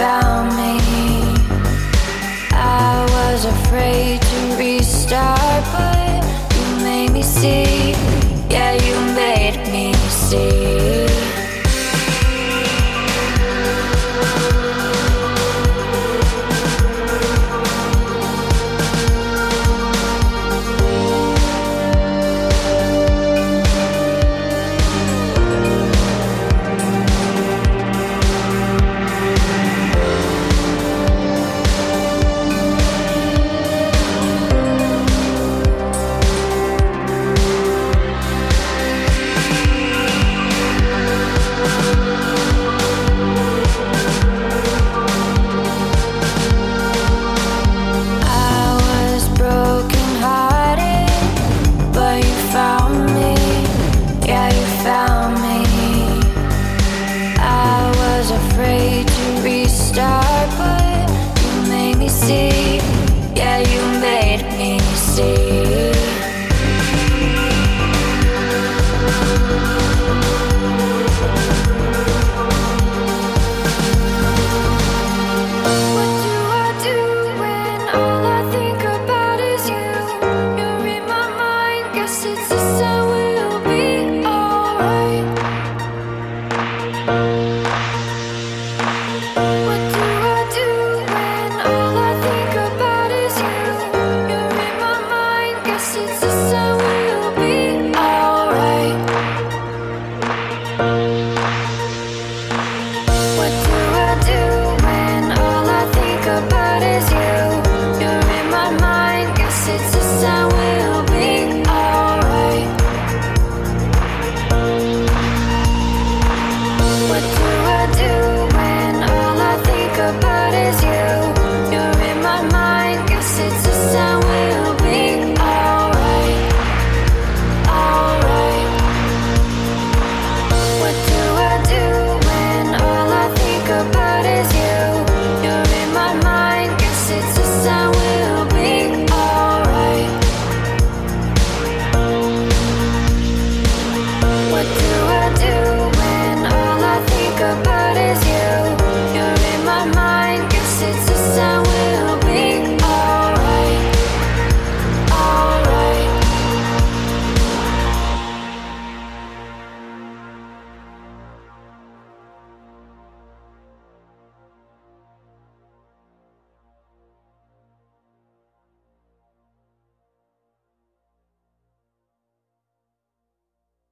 found me.